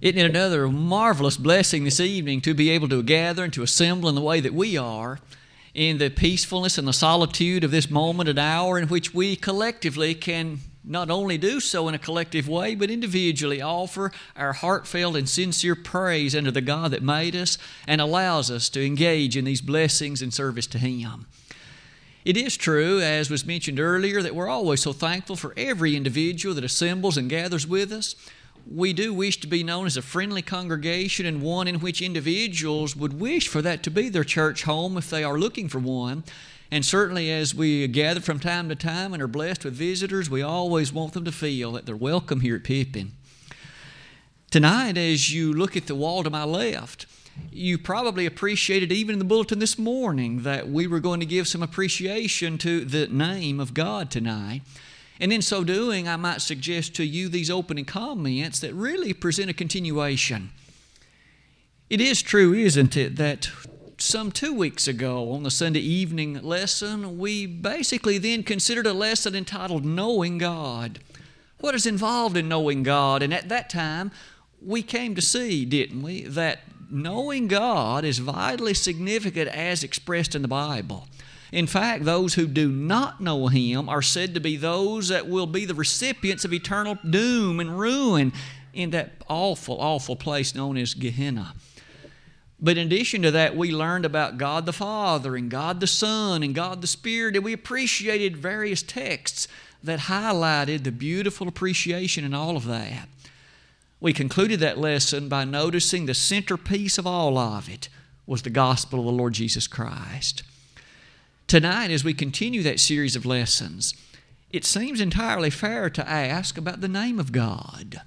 Isn't it another marvelous blessing this evening to be able to gather and to assemble in the way that we are, in the peacefulness and the solitude of this moment and hour in which we collectively can not only do so in a collective way, but individually offer our heartfelt and sincere praise unto the God that made us and allows us to engage in these blessings and service to Him. It is true, as was mentioned earlier, that we're always so thankful for every individual that assembles and gathers with us we do wish to be known as a friendly congregation and one in which individuals would wish for that to be their church home if they are looking for one. And certainly, as we gather from time to time and are blessed with visitors, we always want them to feel that they're welcome here at Pippin. Tonight, as you look at the wall to my left, you probably appreciated even in the bulletin this morning that we were going to give some appreciation to the name of God tonight. And in so doing, I might suggest to you these opening comments that really present a continuation. It is true, isn't it, that some two weeks ago on the Sunday evening lesson, we basically then considered a lesson entitled Knowing God. What is involved in knowing God? And at that time, we came to see, didn't we, that knowing God is vitally significant as expressed in the Bible. In fact, those who do not know Him are said to be those that will be the recipients of eternal doom and ruin in that awful, awful place known as Gehenna. But in addition to that, we learned about God the Father and God the Son and God the Spirit, and we appreciated various texts that highlighted the beautiful appreciation in all of that. We concluded that lesson by noticing the centerpiece of all of it was the gospel of the Lord Jesus Christ. Tonight, as we continue that series of lessons, it seems entirely fair to ask about the name of God.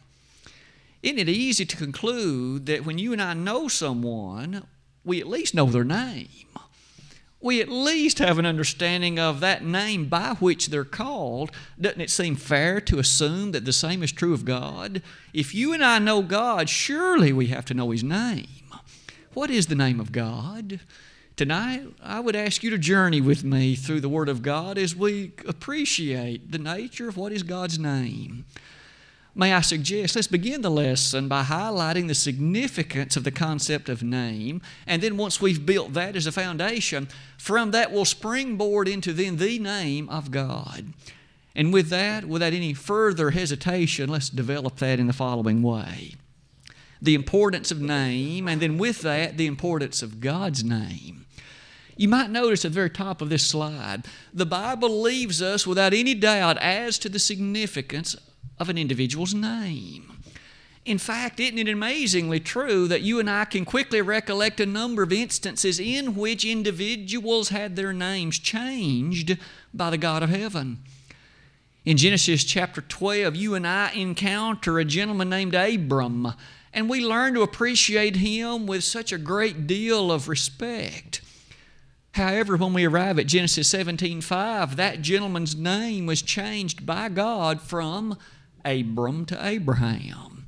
Isn't it easy to conclude that when you and I know someone, we at least know their name? We at least have an understanding of that name by which they're called. Doesn't it seem fair to assume that the same is true of God? If you and I know God, surely we have to know His name. What is the name of God? Tonight, I would ask you to journey with me through the Word of God as we appreciate the nature of what is God's name. May I suggest, let's begin the lesson by highlighting the significance of the concept of name. And then, once we've built that as a foundation, from that we'll springboard into then the name of God. And with that, without any further hesitation, let's develop that in the following way the importance of name, and then with that, the importance of God's name. You might notice at the very top of this slide, the Bible leaves us without any doubt as to the significance of an individual's name. In fact, isn't it amazingly true that you and I can quickly recollect a number of instances in which individuals had their names changed by the God of heaven? In Genesis chapter 12, you and I encounter a gentleman named Abram, and we learn to appreciate him with such a great deal of respect. However, when we arrive at Genesis 17:5, that gentleman's name was changed by God from Abram to Abraham.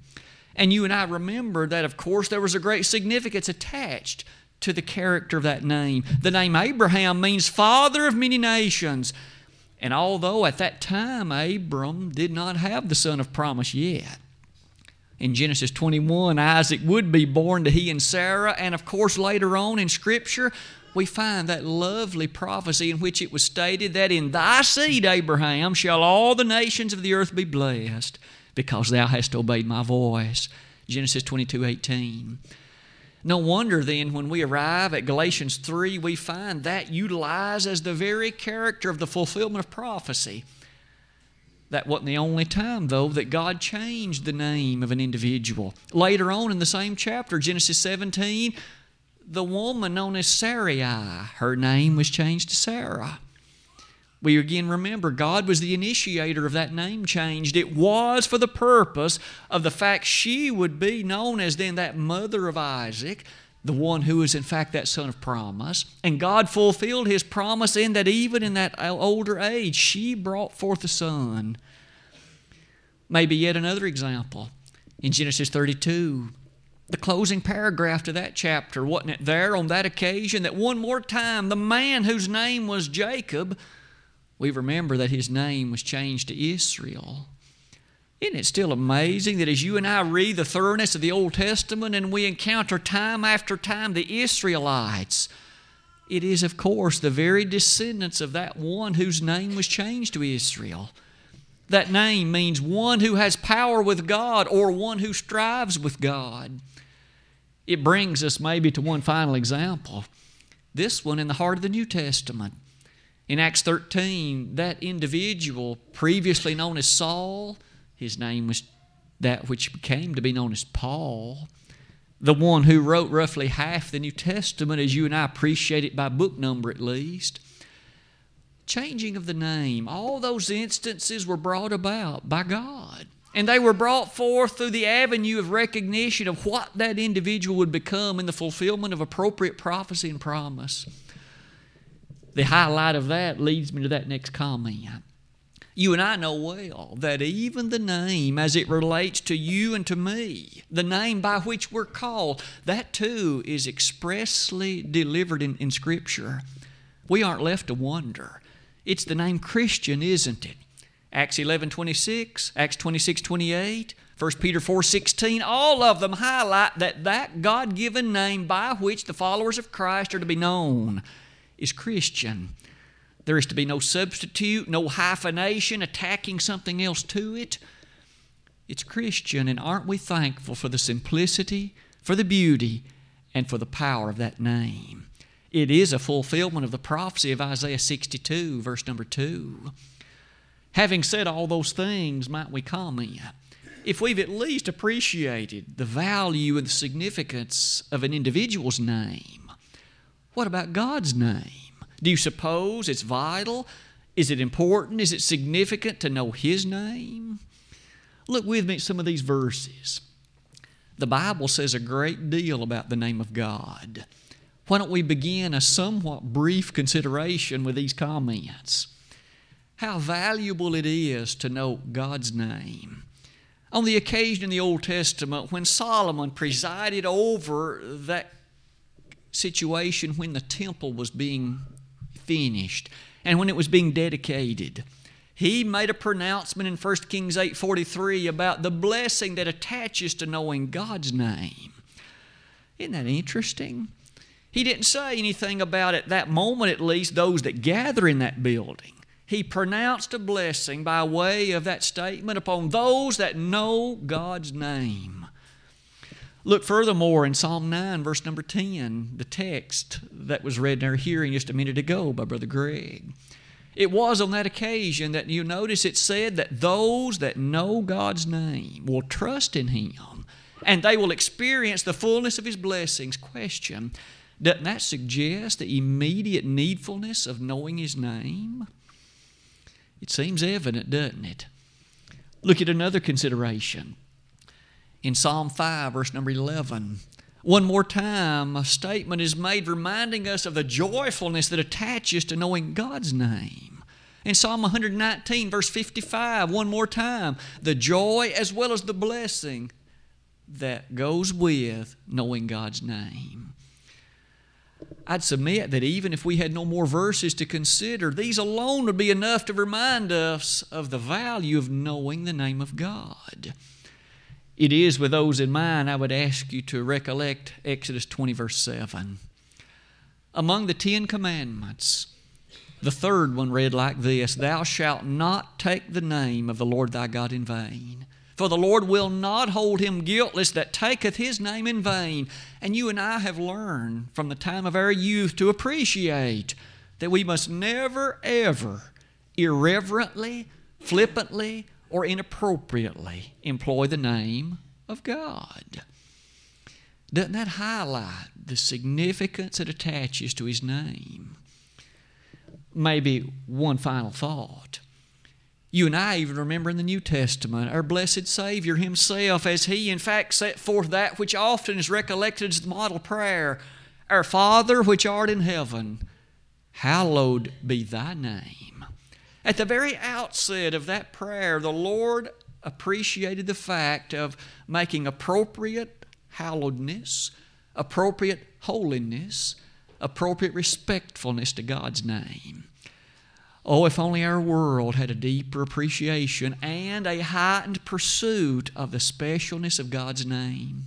And you and I remember that, of course, there was a great significance attached to the character of that name. The name Abraham means father of many nations. And although at that time Abram did not have the son of promise yet, in Genesis 21, Isaac would be born to he and Sarah. And of course, later on in Scripture, we find that lovely prophecy in which it was stated that in thy seed, Abraham, shall all the nations of the earth be blessed, because thou hast obeyed my voice. Genesis 22 18. No wonder then, when we arrive at Galatians 3, we find that utilized as the very character of the fulfillment of prophecy. That wasn't the only time, though, that God changed the name of an individual. Later on in the same chapter, Genesis 17, the woman known as Sarai, her name was changed to Sarah. We again remember God was the initiator of that name changed. It was for the purpose of the fact she would be known as then that mother of Isaac, the one who is in fact that son of promise. And God fulfilled his promise in that even in that older age, she brought forth a son. Maybe yet another example. In Genesis 32, the closing paragraph to that chapter, wasn't it there on that occasion that one more time the man whose name was Jacob, we remember that his name was changed to Israel. Isn't it still amazing that as you and I read the thoroughness of the Old Testament and we encounter time after time the Israelites, it is, of course, the very descendants of that one whose name was changed to Israel. That name means one who has power with God or one who strives with God. It brings us maybe to one final example. This one in the heart of the New Testament. In Acts 13, that individual, previously known as Saul, his name was that which became to be known as Paul, the one who wrote roughly half the New Testament, as you and I appreciate it by book number at least. Changing of the name, all those instances were brought about by God. And they were brought forth through the avenue of recognition of what that individual would become in the fulfillment of appropriate prophecy and promise. The highlight of that leads me to that next comment. You and I know well that even the name as it relates to you and to me, the name by which we're called, that too is expressly delivered in, in Scripture. We aren't left to wonder. It's the name Christian, isn't it? Acts 11 26, Acts 26 28, 1 Peter 4 16, all of them highlight that that God given name by which the followers of Christ are to be known is Christian. There is to be no substitute, no hyphenation attacking something else to it. It's Christian, and aren't we thankful for the simplicity, for the beauty, and for the power of that name? It is a fulfillment of the prophecy of Isaiah 62, verse number 2. Having said all those things, might we comment? If we've at least appreciated the value and the significance of an individual's name, what about God's name? Do you suppose it's vital? Is it important? Is it significant to know His name? Look with me at some of these verses. The Bible says a great deal about the name of God. Why don't we begin a somewhat brief consideration with these comments? How valuable it is to know God's name. On the occasion in the Old Testament when Solomon presided over that situation when the temple was being finished and when it was being dedicated, he made a pronouncement in 1 Kings 8:43 about the blessing that attaches to knowing God's name. Isn't that interesting? He didn't say anything about at that moment at least those that gather in that building he pronounced a blessing by way of that statement upon those that know God's name. Look furthermore in Psalm 9, verse number 10, the text that was read in our hearing just a minute ago by Brother Greg. It was on that occasion that you notice it said that those that know God's name will trust in Him and they will experience the fullness of His blessings. Question Doesn't that suggest the immediate needfulness of knowing His name? It seems evident, doesn't it? Look at another consideration. In Psalm 5, verse number 11, one more time, a statement is made reminding us of the joyfulness that attaches to knowing God's name. In Psalm 119, verse 55, one more time, the joy as well as the blessing that goes with knowing God's name. I'd submit that even if we had no more verses to consider, these alone would be enough to remind us of the value of knowing the name of God. It is with those in mind I would ask you to recollect Exodus 20, verse 7. Among the Ten Commandments, the third one read like this Thou shalt not take the name of the Lord thy God in vain. For the Lord will not hold him guiltless that taketh his name in vain. And you and I have learned from the time of our youth to appreciate that we must never, ever irreverently, flippantly, or inappropriately employ the name of God. Doesn't that highlight the significance that attaches to his name? Maybe one final thought. You and I even remember in the New Testament our blessed Savior Himself, as He in fact set forth that which often is recollected as the model prayer Our Father which art in heaven, hallowed be Thy name. At the very outset of that prayer, the Lord appreciated the fact of making appropriate hallowedness, appropriate holiness, appropriate respectfulness to God's name. Oh, if only our world had a deeper appreciation and a heightened pursuit of the specialness of God's name.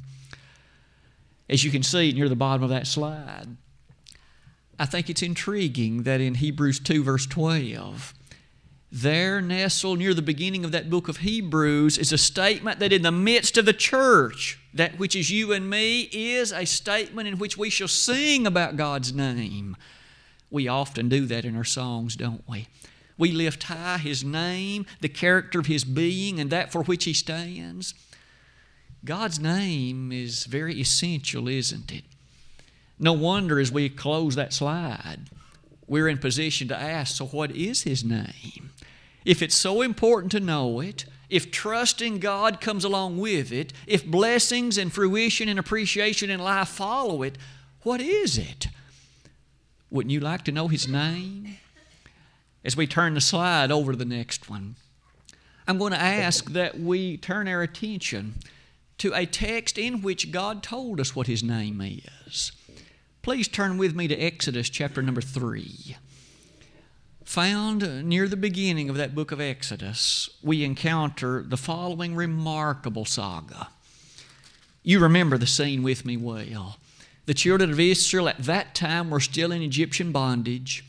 As you can see near the bottom of that slide, I think it's intriguing that in Hebrews 2, verse 12, there, nestled near the beginning of that book of Hebrews, is a statement that in the midst of the church, that which is you and me, is a statement in which we shall sing about God's name. We often do that in our songs, don't we? We lift high His name, the character of His being, and that for which He stands. God's name is very essential, isn't it? No wonder as we close that slide, we're in position to ask so, what is His name? If it's so important to know it, if trusting God comes along with it, if blessings and fruition and appreciation in life follow it, what is it? Wouldn't you like to know His name? As we turn the slide over to the next one, I'm going to ask that we turn our attention to a text in which God told us what His name is. Please turn with me to Exodus chapter number 3. Found near the beginning of that book of Exodus, we encounter the following remarkable saga. You remember the scene with me well. The children of Israel at that time were still in Egyptian bondage,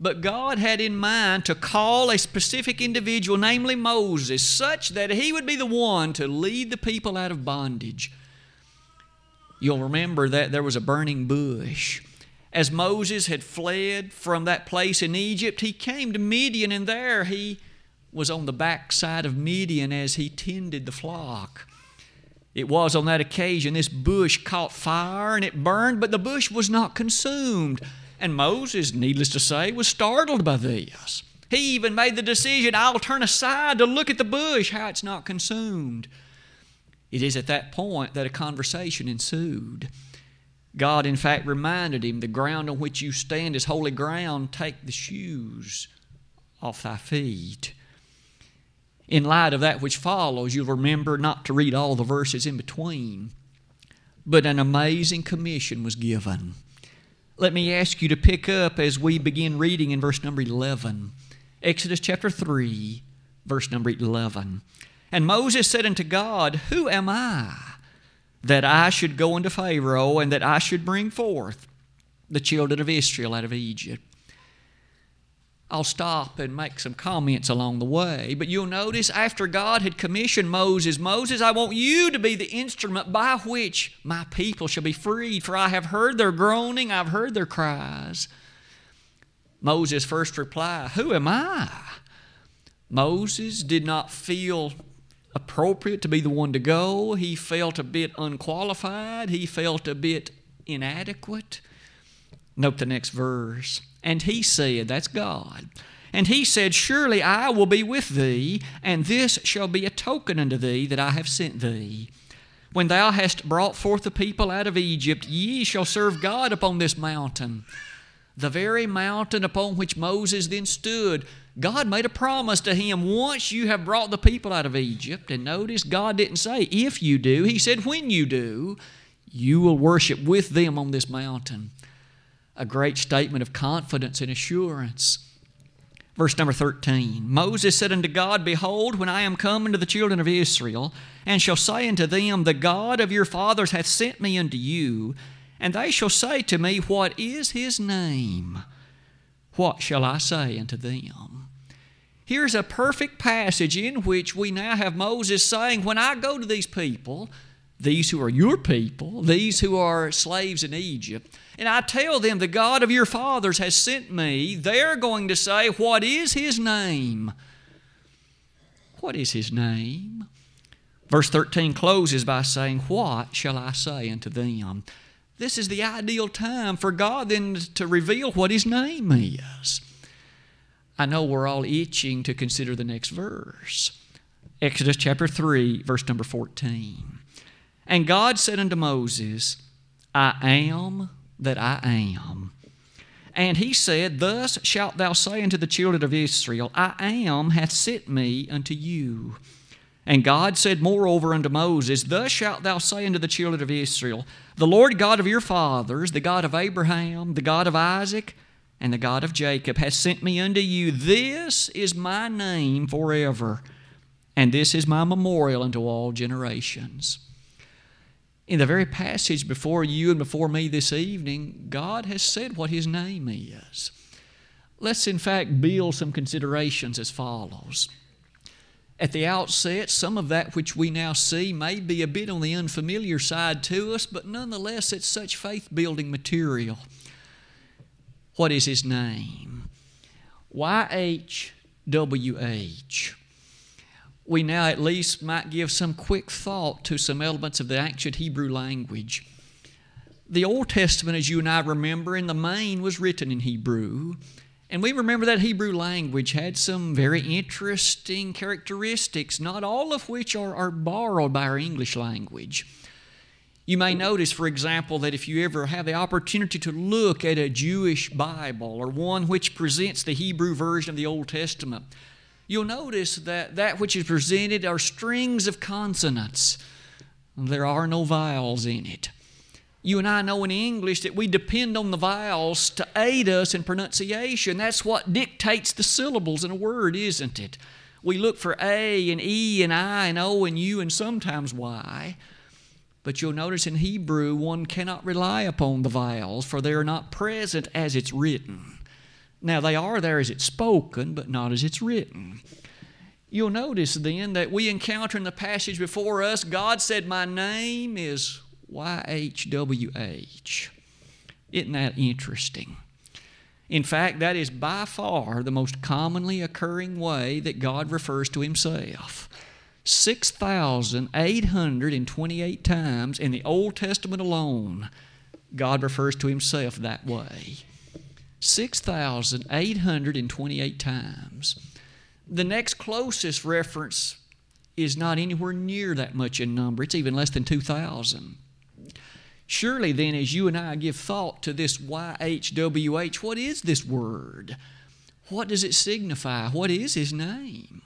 but God had in mind to call a specific individual, namely Moses, such that he would be the one to lead the people out of bondage. You'll remember that there was a burning bush as Moses had fled from that place in Egypt, he came to Midian, and there he was on the backside of Midian as he tended the flock. It was on that occasion this bush caught fire and it burned, but the bush was not consumed. And Moses, needless to say, was startled by this. He even made the decision I'll turn aside to look at the bush, how it's not consumed. It is at that point that a conversation ensued. God, in fact, reminded him, The ground on which you stand is holy ground. Take the shoes off thy feet. In light of that which follows, you'll remember not to read all the verses in between, but an amazing commission was given. Let me ask you to pick up as we begin reading in verse number 11. Exodus chapter 3, verse number 11. And Moses said unto God, Who am I? that I should go unto Pharaoh and that I should bring forth the children of Israel out of Egypt. I'll stop and make some comments along the way, but you'll notice after God had commissioned Moses, Moses, I want you to be the instrument by which my people shall be freed, for I have heard their groaning, I've heard their cries. Moses' first reply, Who am I? Moses did not feel appropriate to be the one to go. He felt a bit unqualified. He felt a bit inadequate. Note the next verse. And he said, That's God. And he said, Surely I will be with thee, and this shall be a token unto thee that I have sent thee. When thou hast brought forth the people out of Egypt, ye shall serve God upon this mountain. The very mountain upon which Moses then stood God made a promise to him once you have brought the people out of Egypt. And notice, God didn't say if you do, He said when you do, you will worship with them on this mountain. A great statement of confidence and assurance. Verse number 13 Moses said unto God, Behold, when I am come unto the children of Israel, and shall say unto them, The God of your fathers hath sent me unto you, and they shall say to me, What is his name? What shall I say unto them? Here's a perfect passage in which we now have Moses saying, When I go to these people, these who are your people, these who are slaves in Egypt, and I tell them, The God of your fathers has sent me, they're going to say, What is his name? What is his name? Verse 13 closes by saying, What shall I say unto them? This is the ideal time for God then to reveal what his name is. I know we're all itching to consider the next verse. Exodus chapter 3, verse number 14. And God said unto Moses, I am that I am. And he said, Thus shalt thou say unto the children of Israel, I am hath sent me unto you. And God said moreover unto Moses, Thus shalt thou say unto the children of Israel, The Lord God of your fathers, the God of Abraham, the God of Isaac, and the God of Jacob has sent me unto you. This is my name forever, and this is my memorial unto all generations. In the very passage before you and before me this evening, God has said what His name is. Let's, in fact, build some considerations as follows. At the outset, some of that which we now see may be a bit on the unfamiliar side to us, but nonetheless, it's such faith building material. What is his name? YHWH. We now at least might give some quick thought to some elements of the ancient Hebrew language. The Old Testament, as you and I remember, in the main was written in Hebrew. And we remember that Hebrew language had some very interesting characteristics, not all of which are, are borrowed by our English language. You may notice, for example, that if you ever have the opportunity to look at a Jewish Bible or one which presents the Hebrew version of the Old Testament, you'll notice that that which is presented are strings of consonants. There are no vowels in it. You and I know in English that we depend on the vowels to aid us in pronunciation. That's what dictates the syllables in a word, isn't it? We look for A and E and I and O and U and sometimes Y. But you'll notice in Hebrew, one cannot rely upon the vowels, for they are not present as it's written. Now, they are there as it's spoken, but not as it's written. You'll notice then that we encounter in the passage before us, God said, My name is YHWH. Isn't that interesting? In fact, that is by far the most commonly occurring way that God refers to Himself. 6,828 times in the Old Testament alone, God refers to Himself that way. 6,828 times. The next closest reference is not anywhere near that much in number, it's even less than 2,000. Surely, then, as you and I give thought to this YHWH, what is this word? What does it signify? What is His name?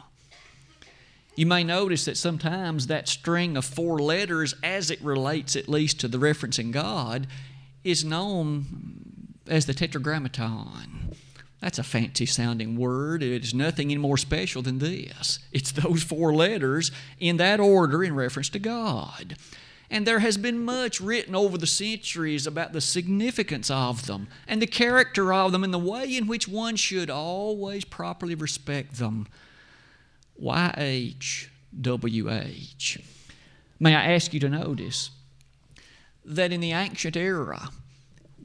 You may notice that sometimes that string of four letters, as it relates at least to the reference in God, is known as the Tetragrammaton. That's a fancy sounding word. It is nothing any more special than this. It's those four letters in that order in reference to God. And there has been much written over the centuries about the significance of them and the character of them and the way in which one should always properly respect them. YHWH. May I ask you to notice that in the ancient era,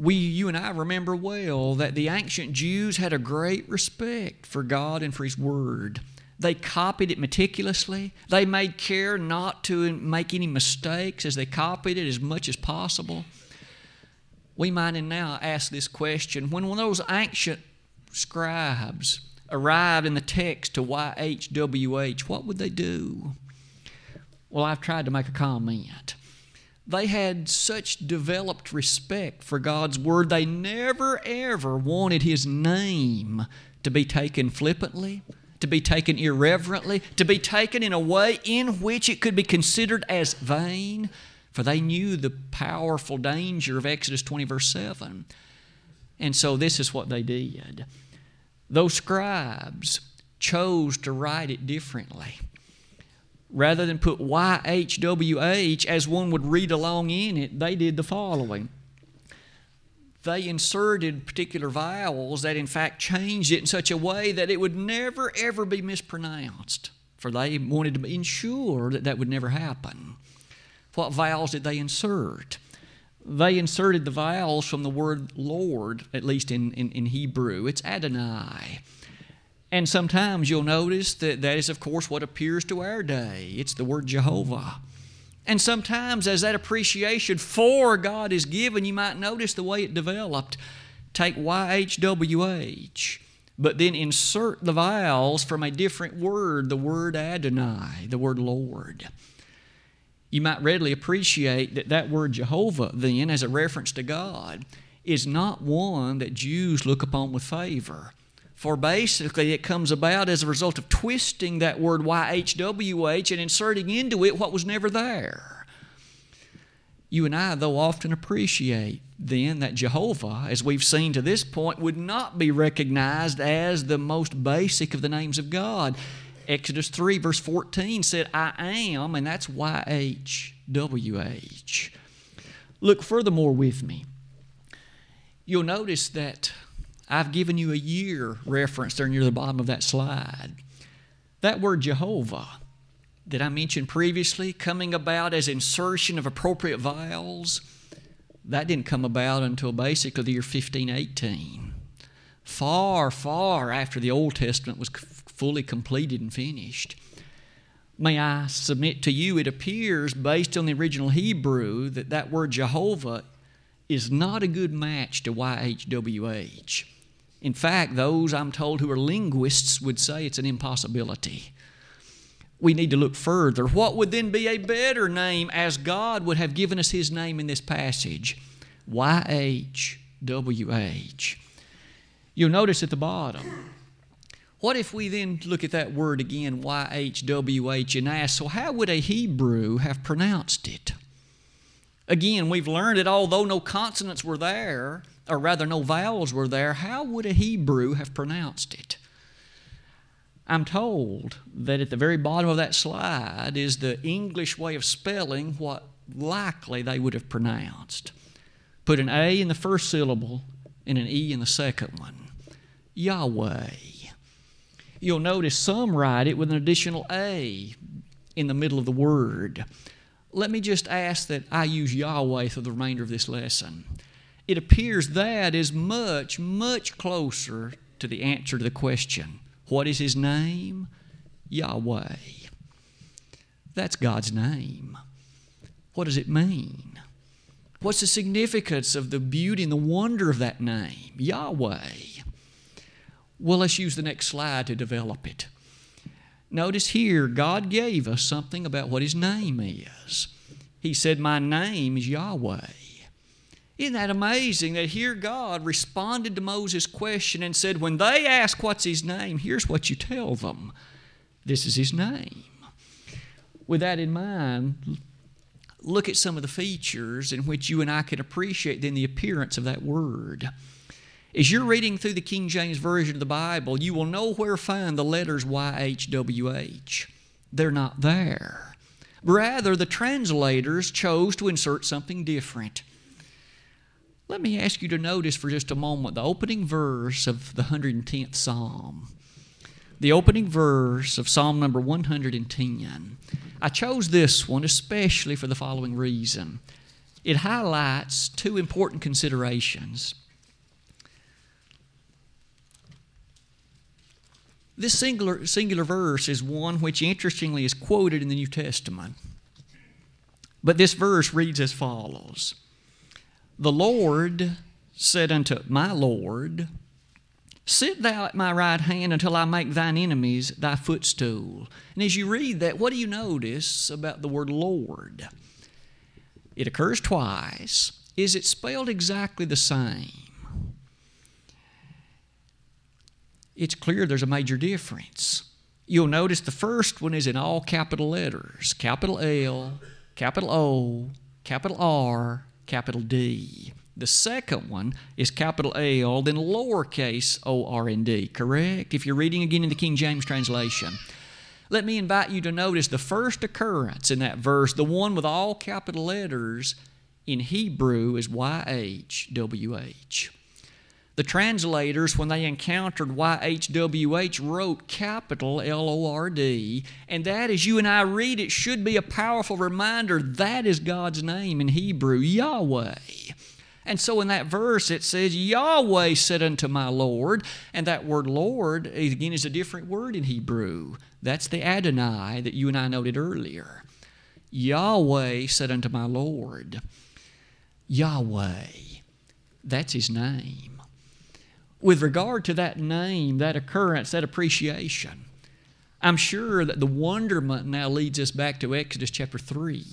we, you and I remember well that the ancient Jews had a great respect for God and for His Word. They copied it meticulously. They made care not to make any mistakes as they copied it as much as possible. We might now ask this question when one of those ancient scribes arrived in the text to YHWH, what would they do? Well, I've tried to make a comment. They had such developed respect for God's Word, they never ever wanted His name to be taken flippantly, to be taken irreverently, to be taken in a way in which it could be considered as vain, for they knew the powerful danger of Exodus 20, verse 7. And so this is what they did. Those scribes chose to write it differently. Rather than put YHWH as one would read along in it, they did the following. They inserted particular vowels that, in fact, changed it in such a way that it would never, ever be mispronounced. For they wanted to ensure that that would never happen. What vowels did they insert? they inserted the vowels from the word Lord, at least in, in, in, Hebrew. It's Adonai. And sometimes you'll notice that that is, of course, what appears to our day. It's the word Jehovah. And sometimes, as that appreciation for God is given, you might notice the way it developed. Take YHWH, but then insert the vowels from a different word, the word Adonai, the word Lord you might readily appreciate that that word Jehovah, then, as a reference to God, is not one that Jews look upon with favor. For basically, it comes about as a result of twisting that word YHWH and inserting into it what was never there. You and I, though, often appreciate then that Jehovah, as we've seen to this point, would not be recognized as the most basic of the names of God. Exodus 3, verse 14 said, I am, and that's YHWH. Look furthermore with me. You'll notice that I've given you a year reference there near the bottom of that slide. That word Jehovah that I mentioned previously, coming about as insertion of appropriate vowels, that didn't come about until basically the year 1518. Far, far after the Old Testament was fully completed and finished. May I submit to you, it appears, based on the original Hebrew, that that word Jehovah is not a good match to YHWH. In fact, those I'm told who are linguists would say it's an impossibility. We need to look further. What would then be a better name as God would have given us His name in this passage? YHWH. You'll notice at the bottom. What if we then look at that word again, YHWH, and ask, so how would a Hebrew have pronounced it? Again, we've learned that although no consonants were there, or rather no vowels were there, how would a Hebrew have pronounced it? I'm told that at the very bottom of that slide is the English way of spelling what likely they would have pronounced. Put an A in the first syllable and an E in the second one. Yahweh. You'll notice some write it with an additional A in the middle of the word. Let me just ask that I use Yahweh for the remainder of this lesson it appears that is much, much closer to the answer to the question What is His name? Yahweh. That's God's name. What does it mean? What's the significance of the beauty and the wonder of that name? Yahweh. Well, let's use the next slide to develop it. Notice here, God gave us something about what His name is. He said, My name is Yahweh. Isn't that amazing that here God responded to Moses' question and said, When they ask what's his name, here's what you tell them this is his name. With that in mind, look at some of the features in which you and I can appreciate then the appearance of that word. As you're reading through the King James Version of the Bible, you will nowhere find the letters YHWH. They're not there. Rather, the translators chose to insert something different. Let me ask you to notice for just a moment the opening verse of the 110th Psalm. The opening verse of Psalm number 110. I chose this one especially for the following reason it highlights two important considerations. This singular, singular verse is one which, interestingly, is quoted in the New Testament. But this verse reads as follows the Lord said unto my Lord, Sit thou at my right hand until I make thine enemies thy footstool. And as you read that, what do you notice about the word Lord? It occurs twice. Is it spelled exactly the same? It's clear there's a major difference. You'll notice the first one is in all capital letters capital L, capital O, capital R, capital D. The second one is capital L, then lowercase o r n d, correct? If you're reading again in the King James translation. Let me invite you to notice the first occurrence in that verse, the one with all capital letters in Hebrew is YHWH. The translators, when they encountered YHWH, wrote capital L O R D, and that, as you and I read it, should be a powerful reminder that is God's name in Hebrew, Yahweh. And so in that verse it says, Yahweh said unto my Lord, and that word Lord, again, is a different word in Hebrew. That's the Adonai that you and I noted earlier. Yahweh said unto my Lord. Yahweh, that's his name with regard to that name, that occurrence, that appreciation, I'm sure that the wonderment now leads us back to Exodus chapter 3.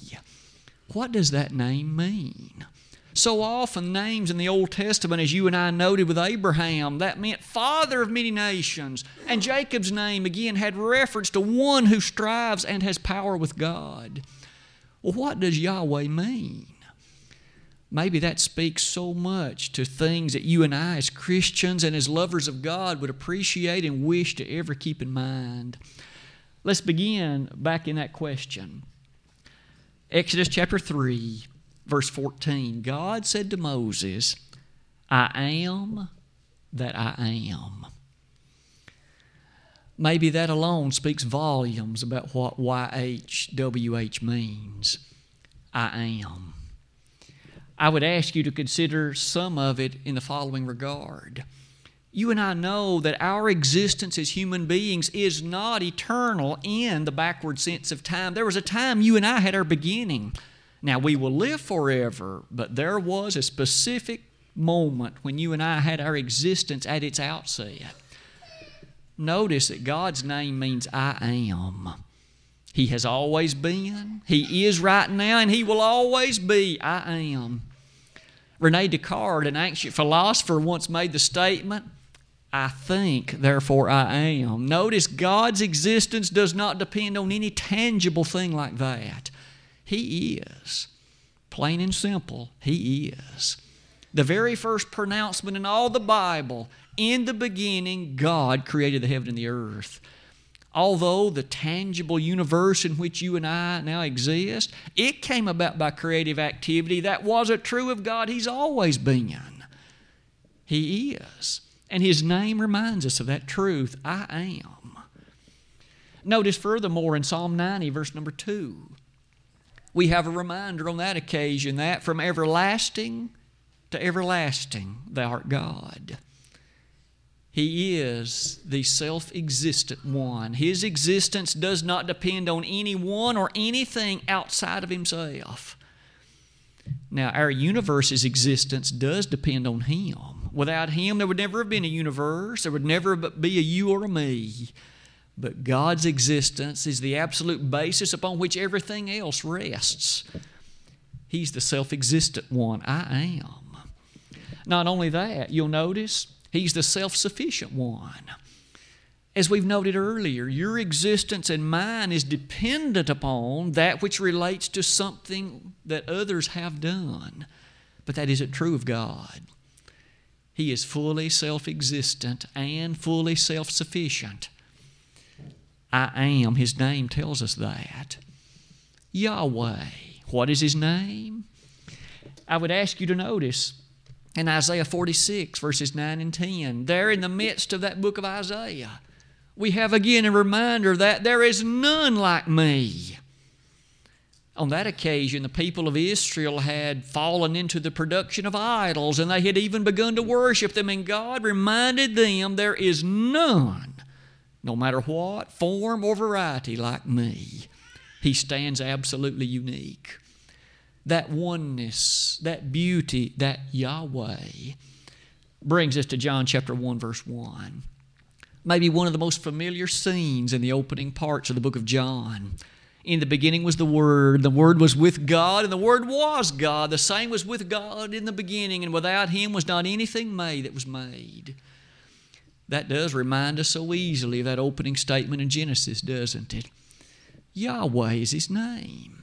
What does that name mean? So often, names in the Old Testament, as you and I noted with Abraham, that meant father of many nations. And Jacob's name, again, had reference to one who strives and has power with God. Well, what does Yahweh mean? Maybe that speaks so much to things that you and I, as Christians and as lovers of God, would appreciate and wish to ever keep in mind. Let's begin back in that question. Exodus chapter 3, verse 14. God said to Moses, I am that I am. Maybe that alone speaks volumes about what YHWH means. I am. I would ask you to consider some of it in the following regard. You and I know that our existence as human beings is not eternal in the backward sense of time. There was a time you and I had our beginning. Now, we will live forever, but there was a specific moment when you and I had our existence at its outset. Notice that God's name means I am. He has always been, He is right now, and He will always be I am. Rene Descartes, an ancient philosopher, once made the statement, I think, therefore I am. Notice God's existence does not depend on any tangible thing like that. He is. Plain and simple, He is. The very first pronouncement in all the Bible in the beginning, God created the heaven and the earth although the tangible universe in which you and I now exist, it came about by creative activity. That wasn't true of God. He's always been. He is. And His name reminds us of that truth I am. Notice furthermore in Psalm 90, verse number 2, we have a reminder on that occasion that from everlasting to everlasting, thou art God. He is the self existent one. His existence does not depend on anyone or anything outside of himself. Now, our universe's existence does depend on Him. Without Him, there would never have been a universe, there would never be a you or a me. But God's existence is the absolute basis upon which everything else rests. He's the self existent one. I am. Not only that, you'll notice He's the self sufficient one. As we've noted earlier, your existence and mine is dependent upon that which relates to something that others have done. But that isn't true of God. He is fully self existent and fully self sufficient. I am, His name tells us that. Yahweh, what is His name? I would ask you to notice in Isaiah 46, verses 9 and 10. There in the midst of that book of Isaiah, we have again a reminder that there is none like me. On that occasion, the people of Israel had fallen into the production of idols and they had even begun to worship them, and God reminded them there is none, no matter what form or variety, like me. He stands absolutely unique that oneness, that beauty, that Yahweh, brings us to John chapter 1, verse 1. Maybe one of the most familiar scenes in the opening parts of the book of John. In the beginning was the Word, the Word was with God, and the Word was God. The same was with God in the beginning, and without Him was not anything made that was made. That does remind us so easily of that opening statement in Genesis, doesn't it? Yahweh is His name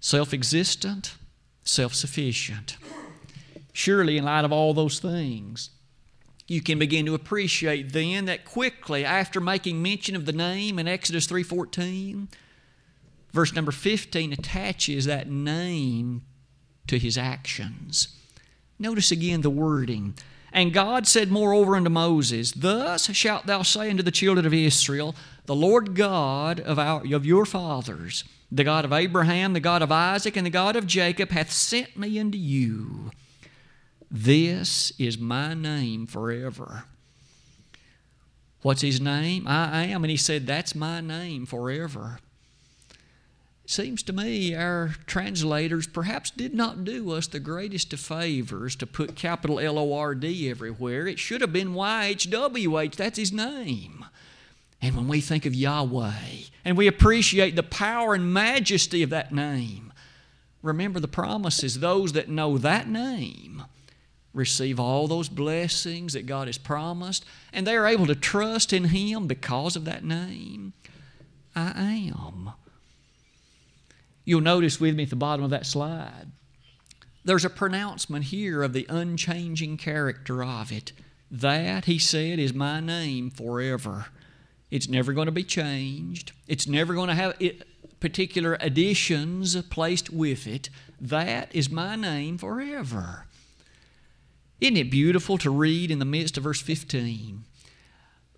self existent, self sufficient. Surely, in light of all those things, you can begin to appreciate then that quickly after making mention of the name in Exodus 3:14 verse number 15 attaches that name to his actions. Notice again the wording. And God said moreover unto Moses, Thus shalt thou say unto the children of Israel, The Lord God of, our, of your fathers, the God of Abraham, the God of Isaac, and the God of Jacob hath sent me unto you. This is my name forever. What's his name? I am. And he said, That's my name forever. Seems to me our translators perhaps did not do us the greatest of favors to put capital L O R D everywhere. It should have been Y H W H. That's his name. And when we think of Yahweh and we appreciate the power and majesty of that name, remember the promises. Those that know that name receive all those blessings that God has promised, and they are able to trust in Him because of that name. I am. You'll notice with me at the bottom of that slide there's a pronouncement here of the unchanging character of it. That, he said, is my name forever. It's never going to be changed. It's never going to have it, particular additions placed with it. That is my name forever. Isn't it beautiful to read in the midst of verse 15?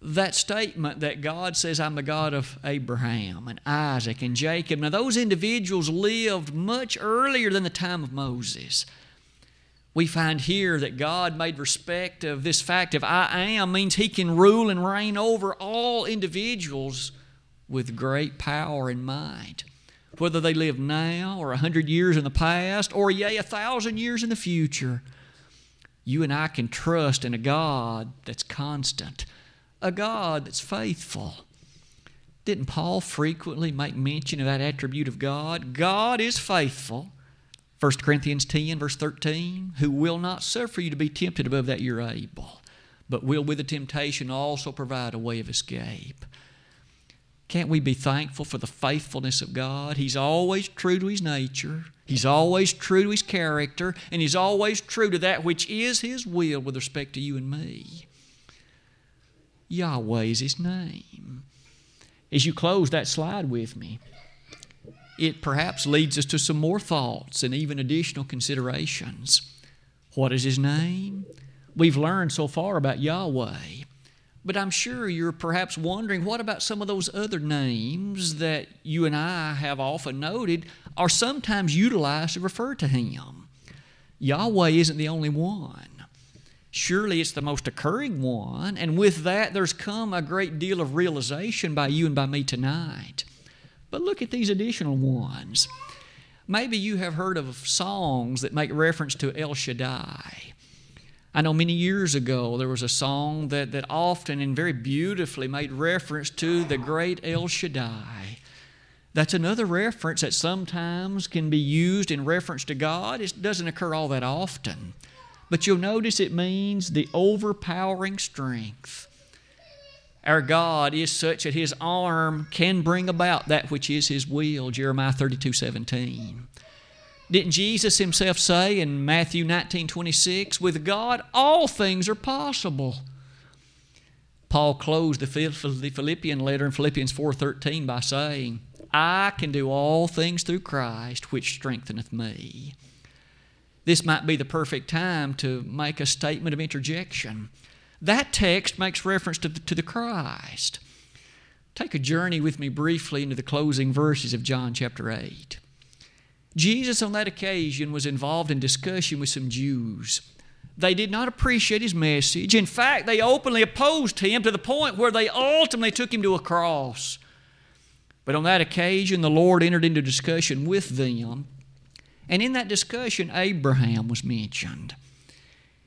That statement that God says, I'm the God of Abraham and Isaac and Jacob. Now, those individuals lived much earlier than the time of Moses. We find here that God made respect of this fact of I am means He can rule and reign over all individuals with great power and might. Whether they live now or a hundred years in the past or, yea, a thousand years in the future, you and I can trust in a God that's constant, a God that's faithful. Didn't Paul frequently make mention of that attribute of God? God is faithful 1 Corinthians 10, verse 13, who will not suffer you to be tempted above that you're able, but will with the temptation also provide a way of escape. Can't we be thankful for the faithfulness of God? He's always true to His nature, He's always true to His character, and He's always true to that which is His will with respect to you and me. Yahweh is His name. As you close that slide with me, it perhaps leads us to some more thoughts and even additional considerations. What is His name? We've learned so far about Yahweh. But I'm sure you're perhaps wondering what about some of those other names that you and I have often noted are sometimes utilized to refer to Him? Yahweh isn't the only one. Surely it's the most occurring one, and with that there's come a great deal of realization by you and by me tonight. But look at these additional ones. Maybe you have heard of songs that make reference to El Shaddai. I know many years ago there was a song that, that often and very beautifully made reference to the great El Shaddai. That's another reference that sometimes can be used in reference to God. It doesn't occur all that often. But you'll notice it means the overpowering strength our God is such that His arm can bring about that which is His will. Jeremiah 32 17. Didn't Jesus Himself say in Matthew 19 26, with God all things are possible? Paul closed the Philippian letter in Philippians 4:13 by saying, "I can do all things through Christ which strengtheneth me." This might be the perfect time to make a statement of interjection. That text makes reference to the, to the Christ. Take a journey with me briefly into the closing verses of John chapter 8. Jesus, on that occasion, was involved in discussion with some Jews. They did not appreciate his message. In fact, they openly opposed him to the point where they ultimately took him to a cross. But on that occasion, the Lord entered into discussion with them. And in that discussion, Abraham was mentioned.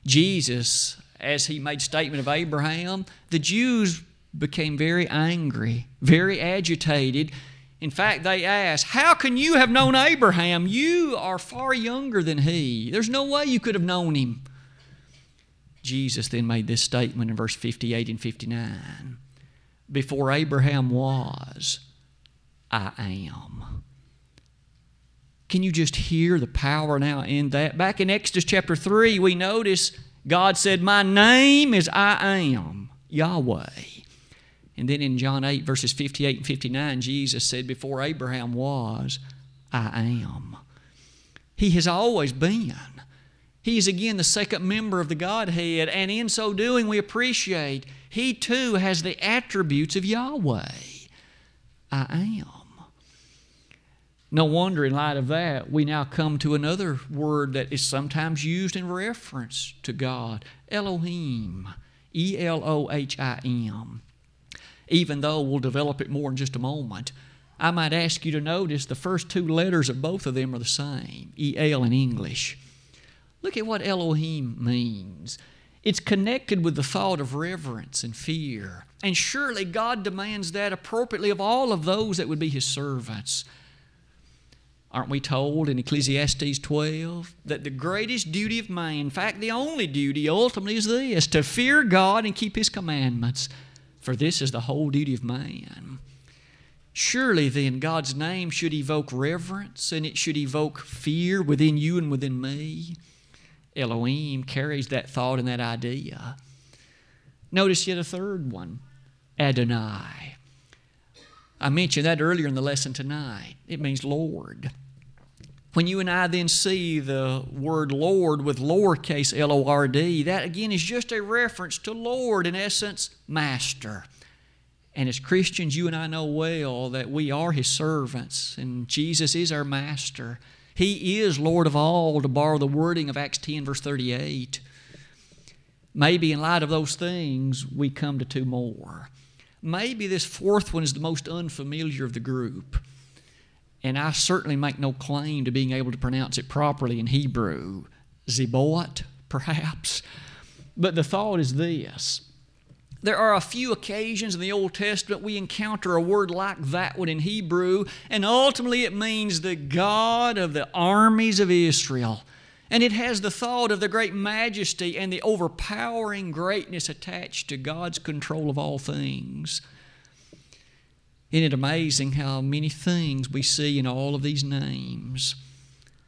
Jesus as he made statement of Abraham, the Jews became very angry, very agitated. In fact, they asked, How can you have known Abraham? You are far younger than he. There's no way you could have known him. Jesus then made this statement in verse 58 and 59 Before Abraham was, I am. Can you just hear the power now in that? Back in Exodus chapter 3, we notice God said, My name is I am, Yahweh. And then in John 8, verses 58 and 59, Jesus said, Before Abraham was, I am. He has always been. He is again the second member of the Godhead, and in so doing, we appreciate He too has the attributes of Yahweh. I am. No wonder, in light of that, we now come to another word that is sometimes used in reference to God Elohim. E L O H I M. Even though we'll develop it more in just a moment, I might ask you to notice the first two letters of both of them are the same E L in English. Look at what Elohim means. It's connected with the thought of reverence and fear. And surely God demands that appropriately of all of those that would be His servants. Aren't we told in Ecclesiastes 12 that the greatest duty of man, in fact, the only duty ultimately is this to fear God and keep His commandments? For this is the whole duty of man. Surely then, God's name should evoke reverence and it should evoke fear within you and within me. Elohim carries that thought and that idea. Notice yet a third one Adonai. I mentioned that earlier in the lesson tonight. It means Lord. When you and I then see the word Lord with lowercase l o r d, that again is just a reference to Lord, in essence, Master. And as Christians, you and I know well that we are His servants, and Jesus is our Master. He is Lord of all, to borrow the wording of Acts 10, verse 38. Maybe in light of those things, we come to two more. Maybe this fourth one is the most unfamiliar of the group. And I certainly make no claim to being able to pronounce it properly in Hebrew. Zebaoth, perhaps. But the thought is this there are a few occasions in the Old Testament we encounter a word like that one in Hebrew, and ultimately it means the God of the armies of Israel. And it has the thought of the great majesty and the overpowering greatness attached to God's control of all things. Isn't it amazing how many things we see in all of these names?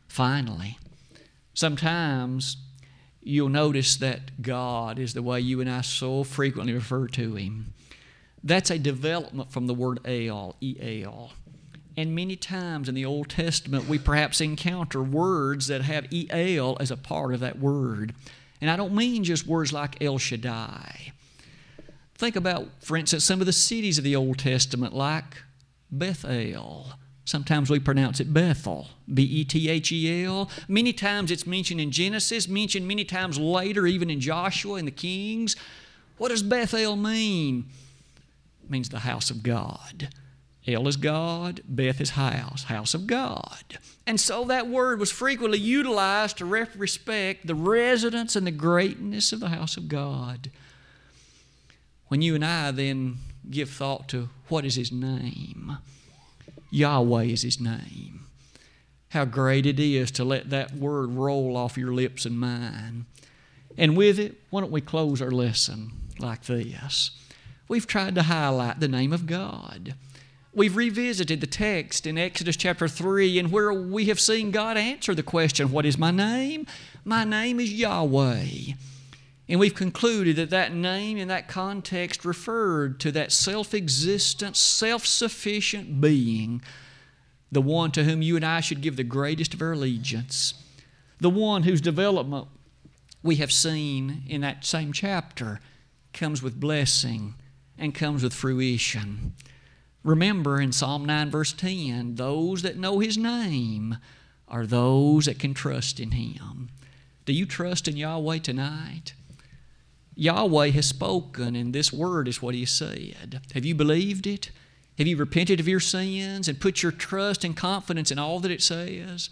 Finally, sometimes you'll notice that God is the way you and I so frequently refer to Him. That's a development from the word El, E-L. And many times in the Old Testament, we perhaps encounter words that have El as a part of that word. And I don't mean just words like El Shaddai. Think about, for instance, some of the cities of the Old Testament, like Bethel Sometimes we pronounce it Bethel, B E T H E L. Many times it's mentioned in Genesis, mentioned many times later, even in Joshua and the Kings. What does Bethel mean? It means the house of God. El is God, Beth is house, house of God. And so that word was frequently utilized to respect the residence and the greatness of the house of God. When you and I then give thought to what is his name, Yahweh is His name. How great it is to let that word roll off your lips and mine. And with it, why don't we close our lesson like this? We've tried to highlight the name of God. We've revisited the text in Exodus chapter 3 and where we have seen God answer the question, What is my name? My name is Yahweh. And we've concluded that that name in that context referred to that self existent, self sufficient being, the one to whom you and I should give the greatest of our allegiance, the one whose development we have seen in that same chapter comes with blessing and comes with fruition. Remember in Psalm 9, verse 10, those that know His name are those that can trust in Him. Do you trust in Yahweh tonight? Yahweh has spoken, and this word is what He said. Have you believed it? Have you repented of your sins and put your trust and confidence in all that it says?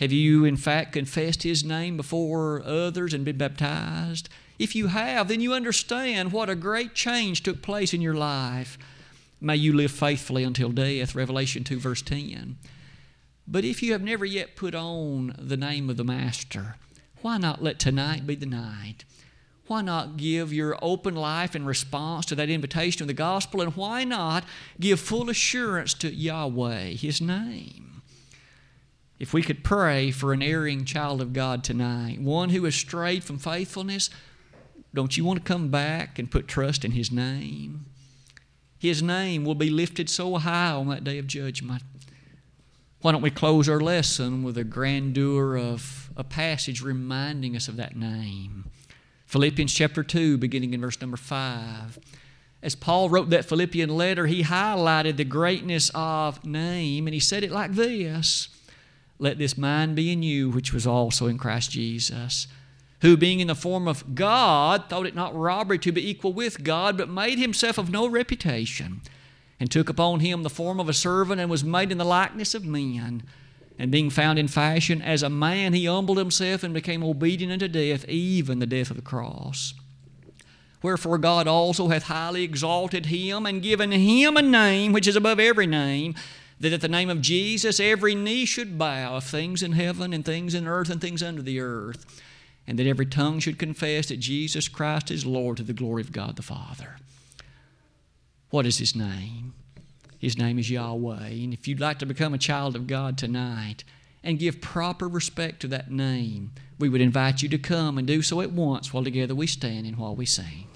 Have you, in fact, confessed His name before others and been baptized? If you have, then you understand what a great change took place in your life. May you live faithfully until death, Revelation 2, verse 10. But if you have never yet put on the name of the Master, why not let tonight be the night? Why not give your open life in response to that invitation of the gospel? And why not give full assurance to Yahweh, His name? If we could pray for an erring child of God tonight, one who has strayed from faithfulness, don't you want to come back and put trust in His name? His name will be lifted so high on that day of judgment. Why don't we close our lesson with a grandeur of a passage reminding us of that name? Philippians chapter 2, beginning in verse number 5. As Paul wrote that Philippian letter, he highlighted the greatness of name, and he said it like this Let this mind be in you, which was also in Christ Jesus, who, being in the form of God, thought it not robbery to be equal with God, but made himself of no reputation, and took upon him the form of a servant, and was made in the likeness of men. And being found in fashion as a man, he humbled himself and became obedient unto death, even the death of the cross. Wherefore God also hath highly exalted him and given him a name which is above every name, that at the name of Jesus every knee should bow of things in heaven and things in earth and things under the earth, and that every tongue should confess that Jesus Christ is Lord to the glory of God the Father. What is his name? His name is Yahweh. And if you'd like to become a child of God tonight and give proper respect to that name, we would invite you to come and do so at once while together we stand and while we sing.